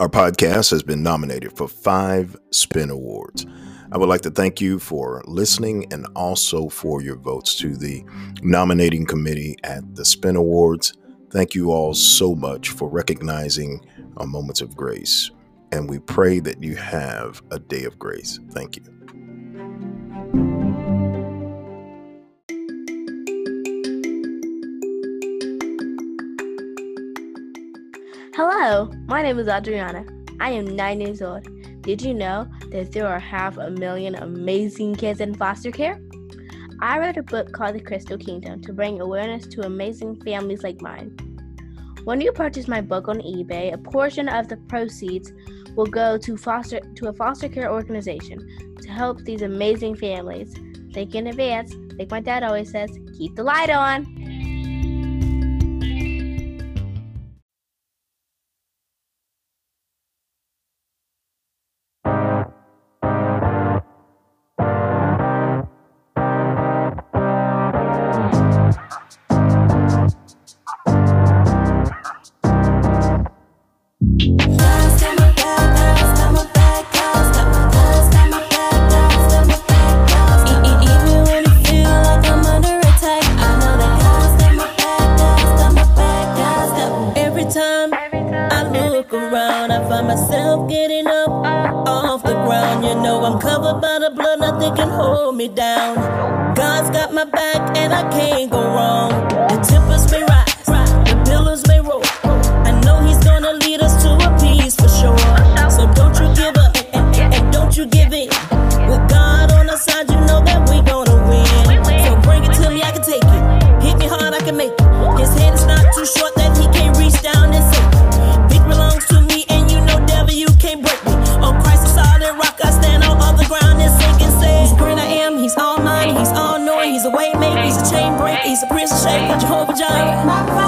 Our podcast has been nominated for five Spin Awards. I would like to thank you for listening and also for your votes to the nominating committee at the Spin Awards. Thank you all so much for recognizing our moments of grace. And we pray that you have a day of grace. Thank you. Hello, my name is Adriana. I am nine years old. Did you know that there are half a million amazing kids in foster care? I wrote a book called The Crystal Kingdom to bring awareness to amazing families like mine. When you purchase my book on eBay, a portion of the proceeds will go to foster to a foster care organization to help these amazing families. Think in advance, like my dad always says, keep the light on. got my back and I can't go wrong. The tempers been soldier.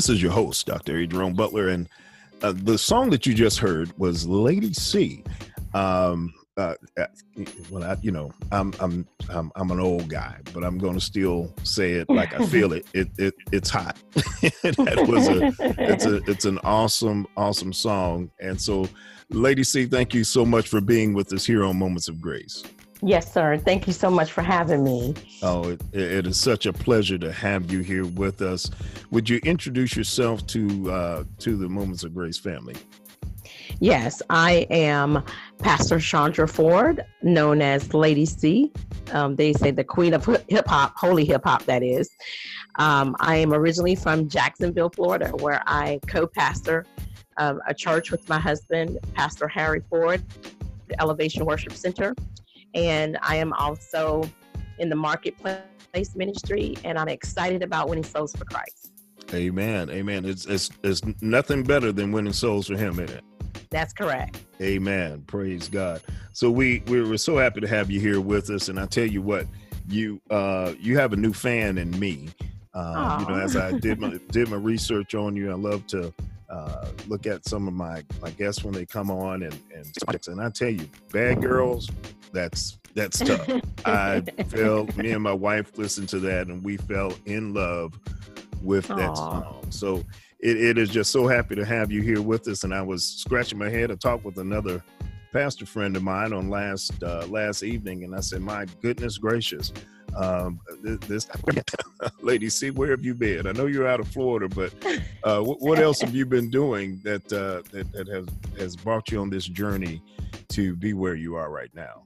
This is your host, Dr. Jerome Butler, and uh, the song that you just heard was "Lady C." Um, uh, uh well, I, you know, I'm I'm I'm I'm an old guy, but I'm going to still say it like I feel it. It it it's hot. that was a it's a it's an awesome awesome song, and so, Lady C, thank you so much for being with us here on Moments of Grace. Yes, sir. Thank you so much for having me. Oh, it, it is such a pleasure to have you here with us. Would you introduce yourself to uh, to the Moments of Grace family? Yes, I am Pastor Chandra Ford, known as Lady C. Um, they say the queen of hip hop, holy hip hop, that is. Um, I am originally from Jacksonville, Florida, where I co pastor um, a church with my husband, Pastor Harry Ford, the Elevation Worship Center. And I am also in the marketplace ministry, and I'm excited about winning souls for Christ. Amen. Amen. It's it's it's nothing better than winning souls for Him, isn't it? That's correct. Amen. Praise God. So we we were so happy to have you here with us, and I tell you what, you uh you have a new fan in me. Uh, you know, as I did my did my research on you, I love to uh, look at some of my my guests when they come on, and and and I tell you, bad girls, that's that's tough. I felt me and my wife listened to that, and we fell in love with that song. So it, it is just so happy to have you here with us. And I was scratching my head. I talked with another pastor friend of mine on last uh, last evening, and I said, "My goodness gracious." Um, this, this Lady C where have you been? I know you're out of Florida, but uh, what, what, else have you been doing that, uh, that that has has brought you on this journey to be where you are right now?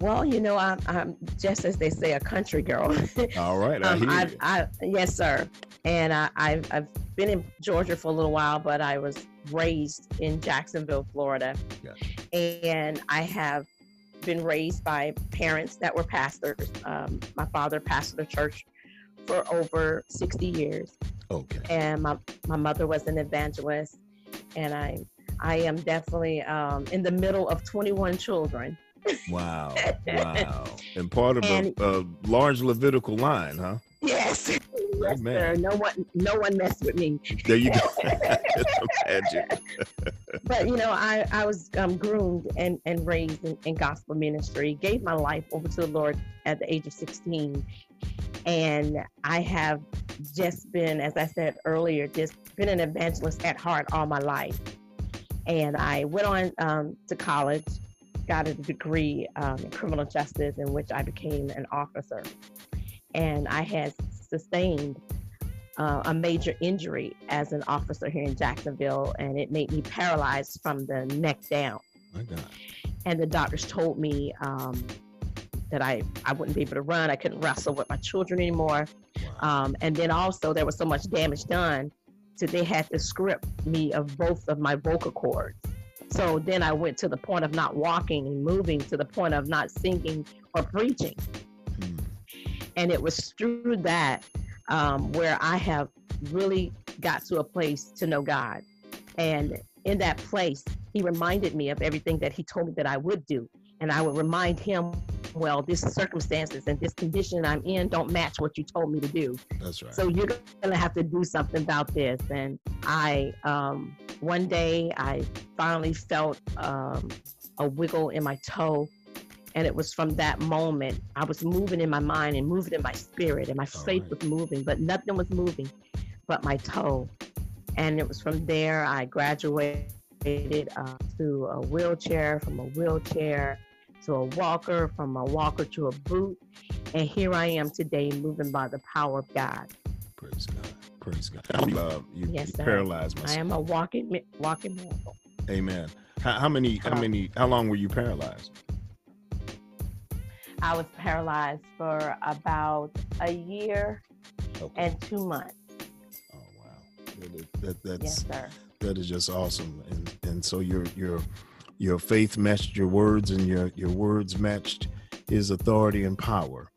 Well, you know, I'm, I'm just as they say, a country girl. All right, I um, I, I, yes, sir. And I, I've, I've been in Georgia for a little while, but I was raised in Jacksonville, Florida, yeah. and I have been raised by parents that were pastors. Um, my father pastored a church for over 60 years. Okay. And my, my mother was an evangelist, and I I am definitely um, in the middle of 21 children. Wow. Wow. and part of and, a, a, large Levitical line, huh? Yes. Yes, sir. No one, no one messed with me. There you go. Imagine. but you know, I I was um, groomed and and raised in, in gospel ministry. Gave my life over to the Lord at the age of 16, and I have just been, as I said earlier, just been an evangelist at heart all my life. And I went on um, to college got a degree um, in criminal justice in which I became an officer. And I had sustained uh, a major injury as an officer here in Jacksonville, and it made me paralyzed from the neck down. My God. And the doctors told me um, that I, I wouldn't be able to run. I couldn't wrestle with my children anymore. Wow. Um, and then also, there was so much damage done, so they had to script me of both of my vocal cords. So then I went to the point of not walking and moving to the point of not singing or preaching. Mm. And it was through that um, where I have really got to a place to know God. And in that place, He reminded me of everything that He told me that I would do. And I would remind Him, well, this circumstances and this condition I'm in don't match what you told me to do. That's right. So you're going to have to do something about this. And I, um, one day I finally felt um, a wiggle in my toe. And it was from that moment I was moving in my mind and moving in my spirit, and my All faith right. was moving, but nothing was moving but my toe. And it was from there I graduated uh, to a wheelchair, from a wheelchair to a walker, from a walker to a boot. And here I am today, moving by the power of God. Praise God. Praise God. You, uh, you, yes, you paralyzed myself. I am a walking walking miracle. Amen. How, how many? How many? How long were you paralyzed? I was paralyzed for about a year okay. and two months. Oh wow, that, that, that's yes, sir. that is just awesome. And and so your your your faith matched your words, and your your words matched His authority and power.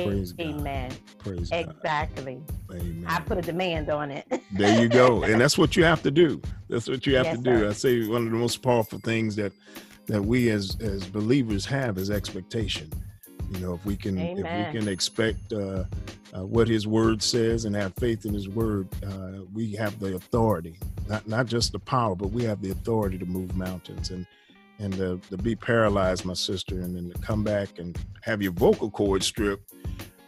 Praise Amen. God. Praise exactly. God. Amen. I put a demand on it. there you go. And that's what you have to do. That's what you have yes, to do. Sir. I say one of the most powerful things that that we as as believers have is expectation. You know, if we can Amen. if we can expect uh, uh, what His Word says and have faith in His Word, uh, we have the authority, not not just the power, but we have the authority to move mountains and and to, to be paralyzed, my sister, and then to come back and have your vocal cord stripped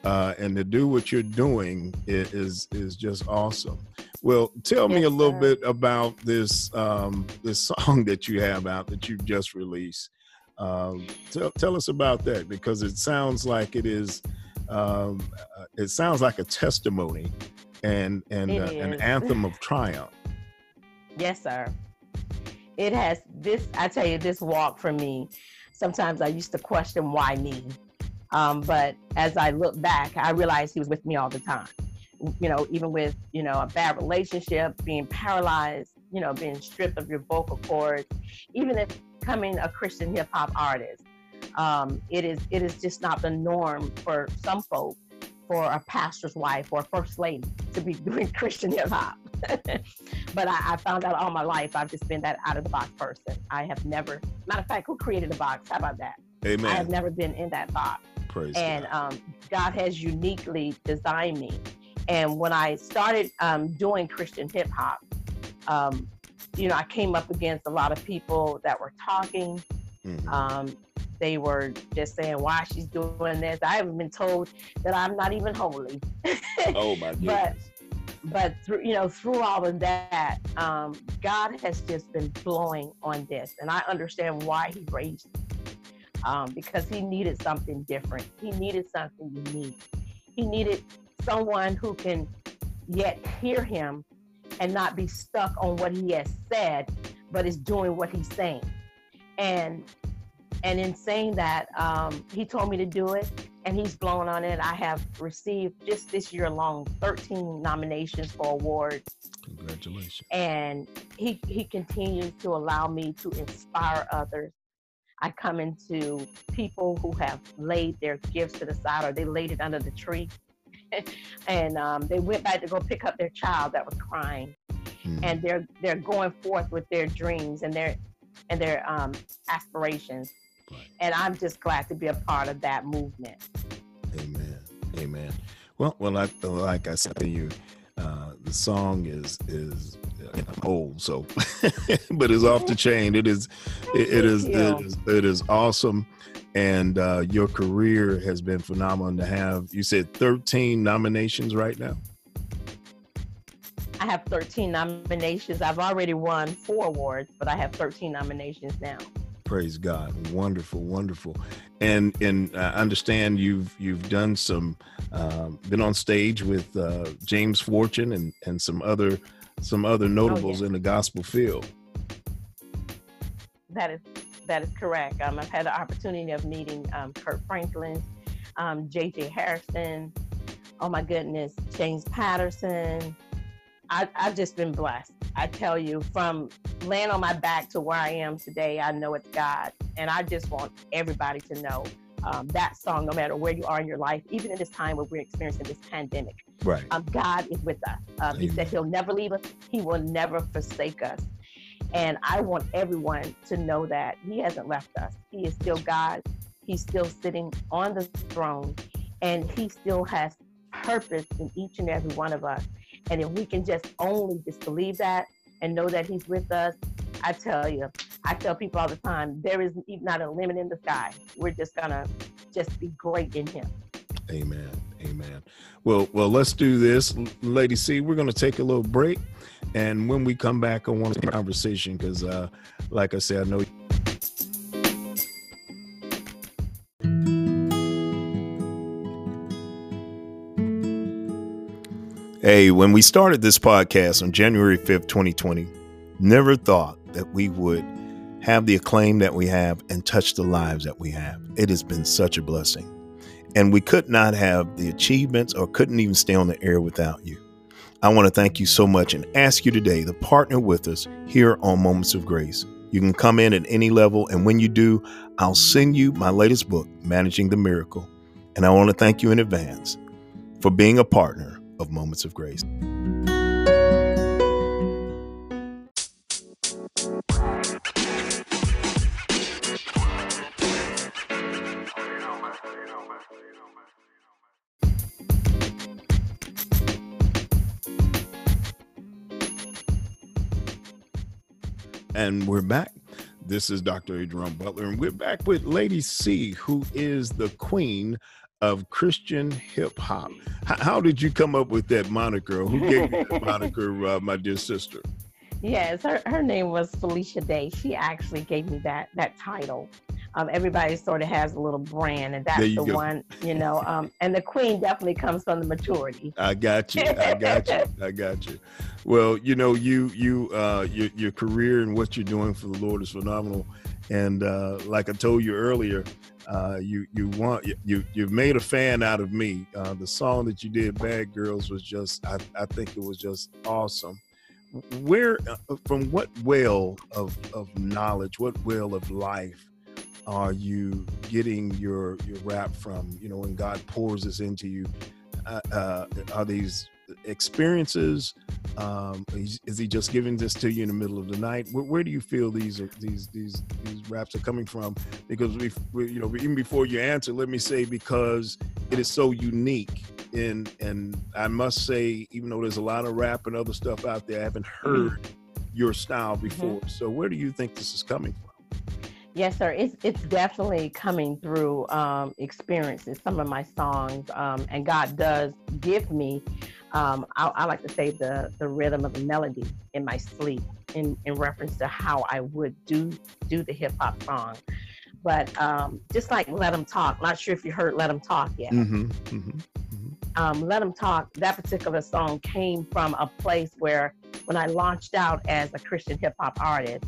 uh, and to do what you're doing is is just awesome. Well, tell me a little bit about this um, this song that you have out that you've just released. Um, tell tell us about that because it sounds like it is. Um, uh, it sounds like a testimony and and uh, an anthem of triumph. Yes, sir it has this i tell you this walk for me sometimes i used to question why me um, but as i look back i realized he was with me all the time you know even with you know a bad relationship being paralyzed you know, being stripped of your vocal cords, even if becoming a Christian hip hop artist. Um, it is it is just not the norm for some folks for a pastor's wife or a first lady to be doing Christian hip hop. but I, I, found out all my life I've just been that out of the box person. I have never, matter of fact, who created the box? How about that? Amen. I have never been in that box. Praise and God. Um, God has uniquely designed me. And when I started um, doing Christian hip hop, um, you know, I came up against a lot of people that were talking. Mm-hmm. Um, they were just saying why she's doing this. I haven't been told that I'm not even holy. oh my goodness. but but through you know through all of that, um, God has just been blowing on this, and I understand why He raised me. Um, because He needed something different. He needed something unique. He needed someone who can yet hear Him and not be stuck on what He has said, but is doing what He's saying. And and in saying that, um, he told me to do it, and he's blown on it. I have received just this year alone 13 nominations for awards. Congratulations. And he he continues to allow me to inspire others. I come into people who have laid their gifts to the side or they laid it under the tree. and um, they went back to go pick up their child that was crying. Mm. And they're they're going forth with their dreams and their and their um, aspirations. And I'm just glad to be a part of that movement. Amen. Amen. Well, well, I, like I said to you, uh, the song is is old, so but it's off the chain. It is, it, it is, it is, it is awesome, and uh, your career has been phenomenal to have. You said 13 nominations right now. I have 13 nominations. I've already won four awards, but I have 13 nominations now. Praise God, wonderful, wonderful, and and I understand you've you've done some, uh, been on stage with uh, James Fortune and and some other some other notables oh, yeah. in the gospel field. That is that is correct. Um, I've had the opportunity of meeting um, Kirk Franklin, um, J.J. Hairston. Oh my goodness, James Patterson. I, I've just been blessed. I tell you, from laying on my back to where I am today, I know it's God. And I just want everybody to know um, that song, no matter where you are in your life, even in this time where we're experiencing this pandemic. Right. Um, God is with us. Um, he said He'll never leave us, He will never forsake us. And I want everyone to know that He hasn't left us. He is still God. He's still sitting on the throne, and He still has purpose in each and every one of us. And if we can just only just believe that and know that He's with us, I tell you, I tell people all the time, there is not a limit in the sky. We're just gonna just be great in Him. Amen. Amen. Well, well, let's do this, Lady C. We're gonna take a little break, and when we come back, I want conversation because, uh, like I said, I know. Hey, when we started this podcast on January 5th, 2020, never thought that we would have the acclaim that we have and touch the lives that we have. It has been such a blessing. And we could not have the achievements or couldn't even stay on the air without you. I want to thank you so much and ask you today to partner with us here on Moments of Grace. You can come in at any level, and when you do, I'll send you my latest book, Managing the Miracle. And I want to thank you in advance for being a partner of Moments of Grace. And we're back. This is Dr. Adrian Butler, and we're back with Lady C, who is the queen of Christian hip hop. H- how did you come up with that moniker? Who gave you that moniker, uh, my dear sister? Yes, her, her name was Felicia Day. She actually gave me that that title. Um, everybody sort of has a little brand, and that's the go. one, you know. Um, and the queen definitely comes from the maturity. I got you. I got you. I got you. Well, you know, you you uh, your your career and what you're doing for the Lord is phenomenal. And uh, like I told you earlier, uh, you you want you you've made a fan out of me. Uh, the song that you did, "Bad Girls," was just I, I think it was just awesome. where, uh, from what well of of knowledge, what well of life are you getting your your rap from? You know, when God pours this into you, uh, uh, are these experiences? Um, is, is, he just giving this to you in the middle of the night? Where, where do you feel these are, these these these raps are coming from? Because we, we, you know, even before you answer, let me say because it is so unique. And and I must say, even though there's a lot of rap and other stuff out there, I haven't heard mm-hmm. your style before. Mm-hmm. So where do you think this is coming from? Yes, sir. It's it's definitely coming through um, experiences. Some of my songs, um, and God does give me. Um, I, I, like to say the the rhythm of the melody in my sleep, in in reference to how I would do do the hip hop song. But um, just like Let Them Talk, not sure if you heard Let Them Talk yet. Mm-hmm, mm-hmm, mm-hmm. Um, Let Them Talk. That particular song came from a place where when I launched out as a Christian hip hop artist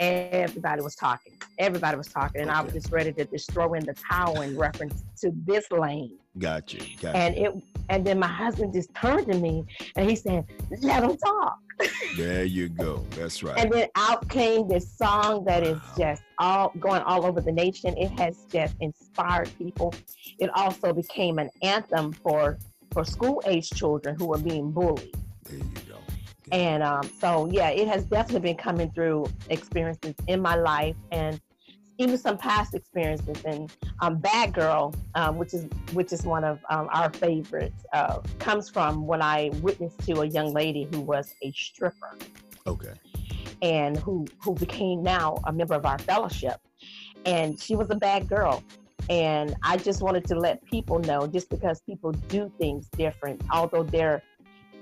everybody was talking. Everybody was talking, and okay. I was just ready to just throw in the towel in reference to this lane. Got you. Got and it, and then my husband just turned to me and he said, "Let them talk." There you go. That's right. And then out came this song that is just all going all over the nation. It has just inspired people. It also became an anthem for for school age children who are being bullied. There you go. And um, so, yeah, it has definitely been coming through experiences in my life and even some past experiences. And um, Bad Girl, um, which is which is one of um, our favorites, uh, comes from when I witnessed to a young lady who was a stripper. Okay. And who who became now a member of our fellowship, and she was a bad girl. And I just wanted to let people know, just because people do things different, although they're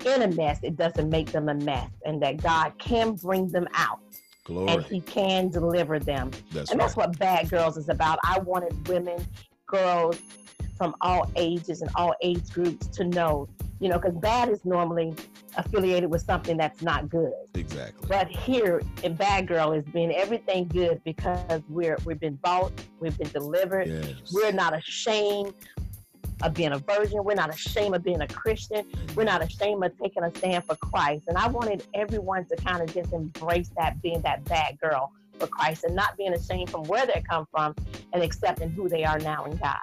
in a mess, it doesn't make them a mess, and that God can bring them out. Glory. And He can deliver them. That's and right. that's what Bad Girls is about. I wanted women, girls from all ages and all age groups to know, you know, because bad is normally affiliated with something that's not good. Exactly. But here in Bad Girl is being everything good because we're we've been bought, we've been delivered. Yes. We're not ashamed of being a virgin. We're not ashamed of being a Christian. We're not ashamed of taking a stand for Christ. And I wanted everyone to kind of just embrace that, being that bad girl for Christ and not being ashamed from where they come from and accepting who they are now in God.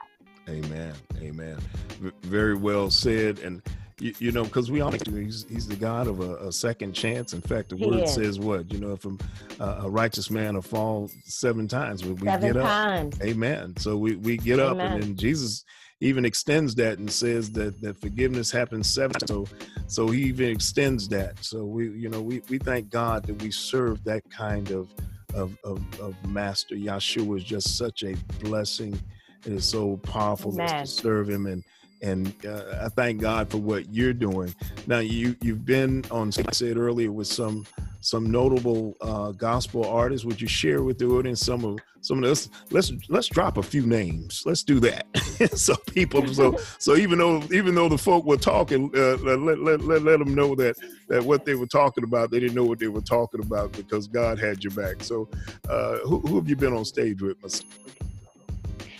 Amen. Amen. V- very well said. And you, you know, because we all he's he's the God of a, a, second chance. In fact, the he word is. says what you know, if a, a, righteous man will fall seven times, we, we seven get times. up. Amen. So we we get Amen. up, and then Jesus even extends that and says that that forgiveness happens seven times. So so he even extends that. So we you know we we thank God that we serve that kind of of of, of master. Yahshua is just such a blessing. It is so powerful to serve him and and uh, I thank God for what you're doing. Now you you've been on I said earlier with some some notable uh, gospel artists. Would you share with the audience some of some of this? Let's let's drop a few names. Let's do that. so people, so so even though even though the folk were talking, uh, let, let, let let them know that that what they were talking about, they didn't know what they were talking about because God had your back. So uh, who, who have you been on stage with?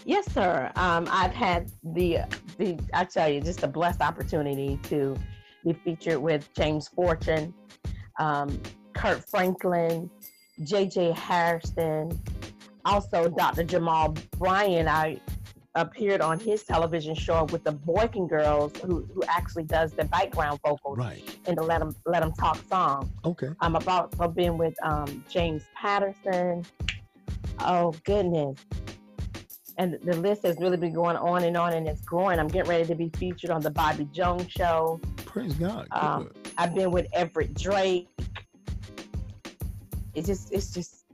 Yes, sir. Um, I've had the the I tell you, just a blessed opportunity to be featured with James Fortune, um, Kirk Franklin, J.J. Hairston, also Dr. Jamal Bryant. I appeared on his television show with the Boykin Girls, who, who actually does the background vocals right. in the Let Them Let Them Talk song. Okay. I'm about I've been with um, James Patterson. Oh goodness, and the list has really been going on and on and it's growing. I'm getting ready to be featured on the Bobby Jones show. Praise God. Um, I've been with Everett Drake. It's just it's just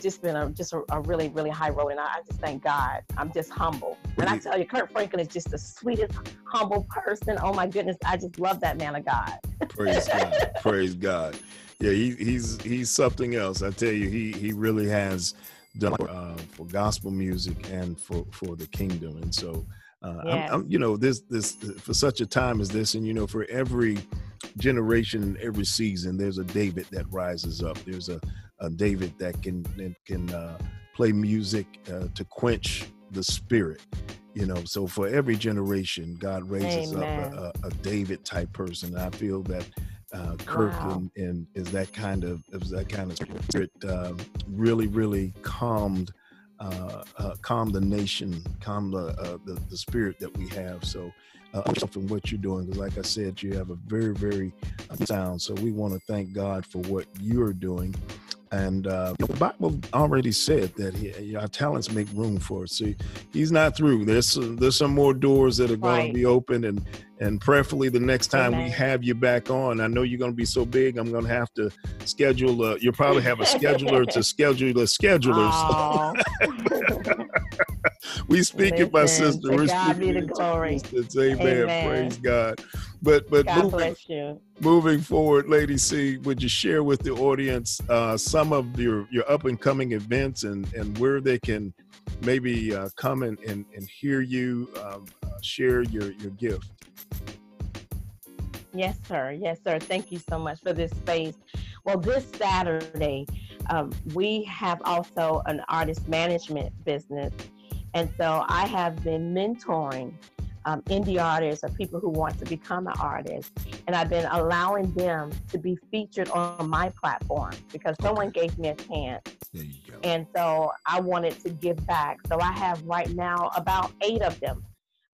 just been a just a, a really really high road, and I, I, just thank God. I'm just humble, and I tell you, Kirk Franklin is just the sweetest, humble person. Oh my goodness, I just love that man of God. Praise God. Praise God. Yeah, he, he's he's something else. I tell you, he he really has done uh, for gospel music and for for the kingdom. And so uh. I'm, I'm, you know this this for such a time as this and you know for every generation every season there's a david that rises up. There's a, a david that can that can uh, play music uh, to quench the spirit you know. So for every generation god raises Amen. up a, a, a, david type person. And i feel that uh, Kirk Wow. and, and is that kind of is that kind of spirit um, really really calmed uh, uh, calm the nation, calm the, uh, the the spirit that we have. So, uh, from what you're doing, because like I said, you have a very very uh, sound. So we want to thank God for what you're doing. And uh, the Bible already said that he, our talents make room for us. See, he's not through. There's some, there's some more doors that are going Right. to be open, and and prayerfully the next time we have you back on, I know you're going to be so big. I'm going to have to schedule. Uh, you'll probably have a scheduler to schedule the schedulers. We speak it, my sister. to We're God be speaking the it glory. Amen. Amen. Praise God. But but God moving, bless you. moving forward, Lady C, would you share with the audience uh, some of your your up and coming events and and where they can maybe uh, come and, and and hear you um, uh, share your your gift? Yes, sir. Yes, sir. Thank you so much for this space. Well, this Saturday, um, we have also an artist management business. And so I have been mentoring um, indie artists or people who want to become an artist. And I've been allowing them to be featured on my platform because someone gave me a chance. There you go. And so I wanted to give back. So I have right now about eight of them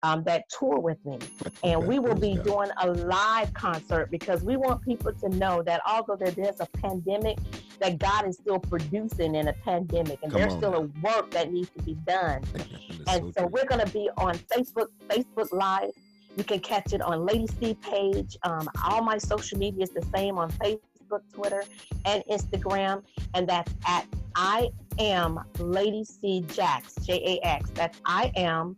um, that tour with me. And we will be doing a live concert because we want people to know that although there's a pandemic, that God is still producing in a pandemic and Come there's on still a work that needs to be done. And so true. we're going to be on Facebook, Facebook Live. You can catch it on Lady C page. Um, all my social media is the same on Facebook, Twitter, and Instagram. And that's at I am Lady C Jax, J A X. That's I am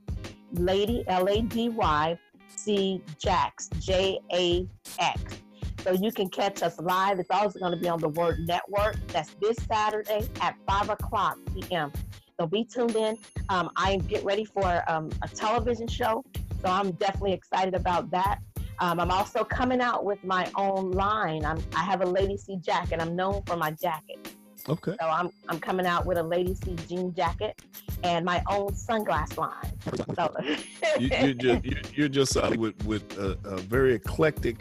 Lady L A D Y C Jax, J A X. So you can catch us live. It's also going to be on the Word Network. That's this Saturday at 5 o'clock p.m. So be tuned in. Um, I get ready for um, a television show, so I'm definitely excited about that. Um, I'm also coming out with my own line. I'm, I have a Lady C jacket. I'm known for my jacket. Okay. So I'm, I'm coming out with a Lady C jean jacket and my own sunglass line. So, you, you're just you're, you're just uh, with with a, a very eclectic,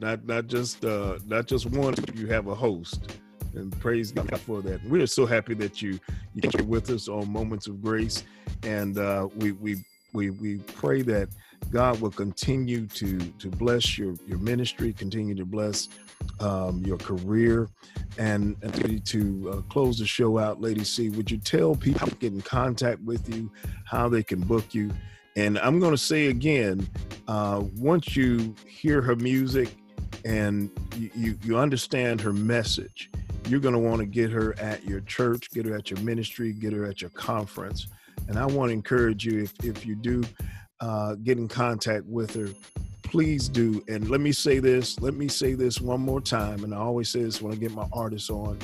not not just uh, not just one. You have a host, and praise God for that. We're so happy that you you're with us on Moments of Grace, and uh, we we we we pray that God will continue to to bless your your ministry, continue to bless um, your career, and, and to uh, close the show out, Lady C. Would you tell people how to get in contact with you, how they can book you? And I'm going to say again, uh, once you hear her music and you, you, you understand her message, you're going to want to get her at your church, get her at your ministry, get her at your conference. And I want to encourage you, if, if you do uh, get in contact with her, please do. And let me say this, let me say this one more time. And I always say this when I get my artists on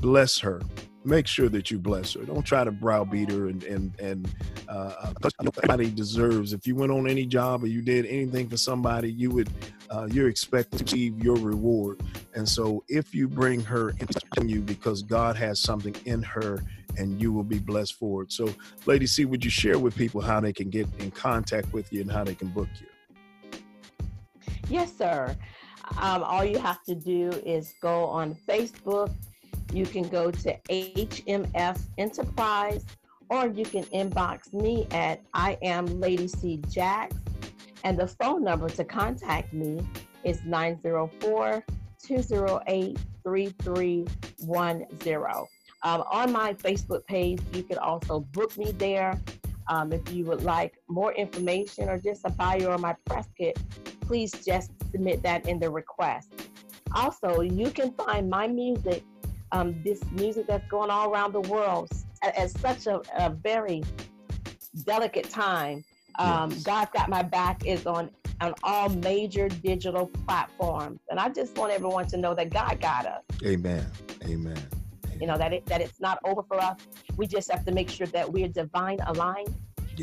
bless her. Make sure that you bless her. Don't try to browbeat her and and and uh, uh, nobody deserves. If you went on any job or you did anything for somebody, you would uh, you're expected to receive your reward. And so, if you bring her in you because God has something in her, and you will be blessed for it. So, Lady C, would you share with people how they can get in contact with you and how they can book you? Yes, sir. Um, all you have to do is go on Facebook. You can go to HMF Enterprise, or you can inbox me at I am Lady C Jax. And the phone number to contact me is 904 208 3310. Um, on my Facebook page, you can also book me there. Um, if you would like more information or just a bio or my press kit, please just submit that in the request. Also, you can find my music, um, this music that's going all around the world at, at such a, a very delicate time. Um, Yes. God's Got My Back is on, on all major digital platforms. And I just want everyone to know that God got us, Amen. Amen. you know, that, it, that it's not over for us. We just have to make sure that we're divine aligned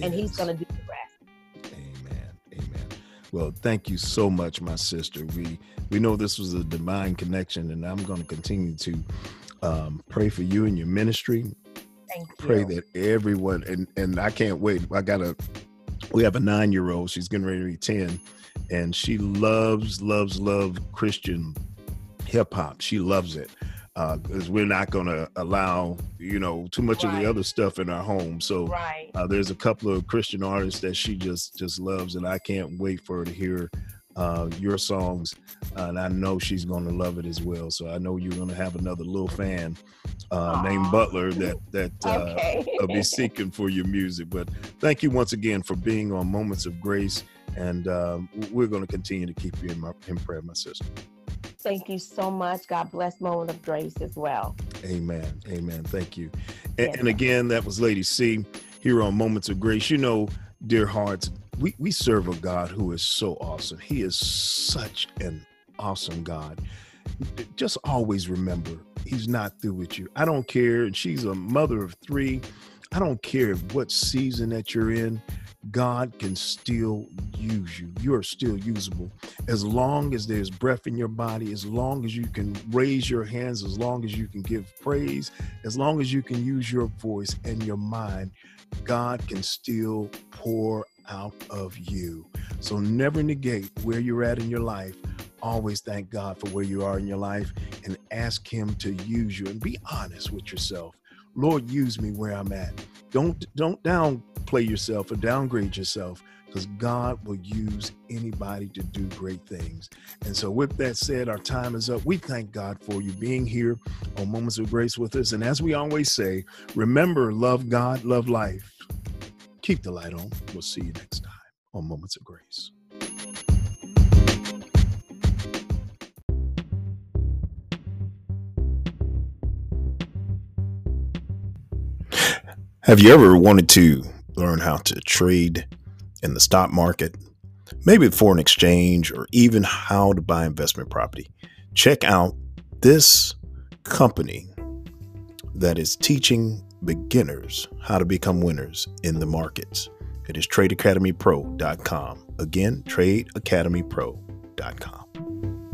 and He's going to do the rest. Well, thank you so much, my sister. We we know this was a divine connection, and I'm going to continue to um, pray for you and your ministry. Thank you. Pray that everyone and and I can't wait. I got a we have a nine year old. She's getting ready to be ten, and she loves loves love Christian hip hop. She loves it because uh, we're not going to allow you know too much right. of the other stuff in our home. So right. uh, there's a couple of Christian artists that she just just loves, and I can't wait for her to hear uh, your songs, uh, and I know she's going to love it as well. So I know you're going to have another little fan uh, named Butler that that uh, okay. will be seeking for your music. But thank you once again for being on Moments of Grace, and um, we're going to continue to keep you in, my, in prayer, my sister. Thank you so much. God bless Moment of Grace as well. Amen. Amen. Thank you. And, yes. and again, that was Lady C here on Moments of Grace. You know, dear hearts, we, we serve a God who is so awesome. He is such an awesome God. Just always remember, He's not through with you. I don't care. And she's a mother of three. I don't care what season that you're in. God can still use you. You are still usable. As long as there's breath in your body, as long as you can raise your hands, as long as you can give praise, as long as you can use your voice and your mind, God can still pour out of you. So never negate where you're at in your life. Always thank God for where you are in your life and ask Him to use you and be honest with yourself. Lord, use me where I'm at. Don't don't downplay yourself or downgrade yourself because God will use anybody to do great things. And so, with that said, our time is up. We thank God for you being here on Moments of Grace with us. And as we always say, remember, love God, love life. Keep the light on. We'll see you next time on Moments of Grace. Have you ever wanted to learn how to trade in the stock market, maybe foreign exchange, or even how to buy investment property? Check out this company that is teaching beginners how to become winners in the markets. It is tradeacademypro.com. Again, tradeacademypro.com.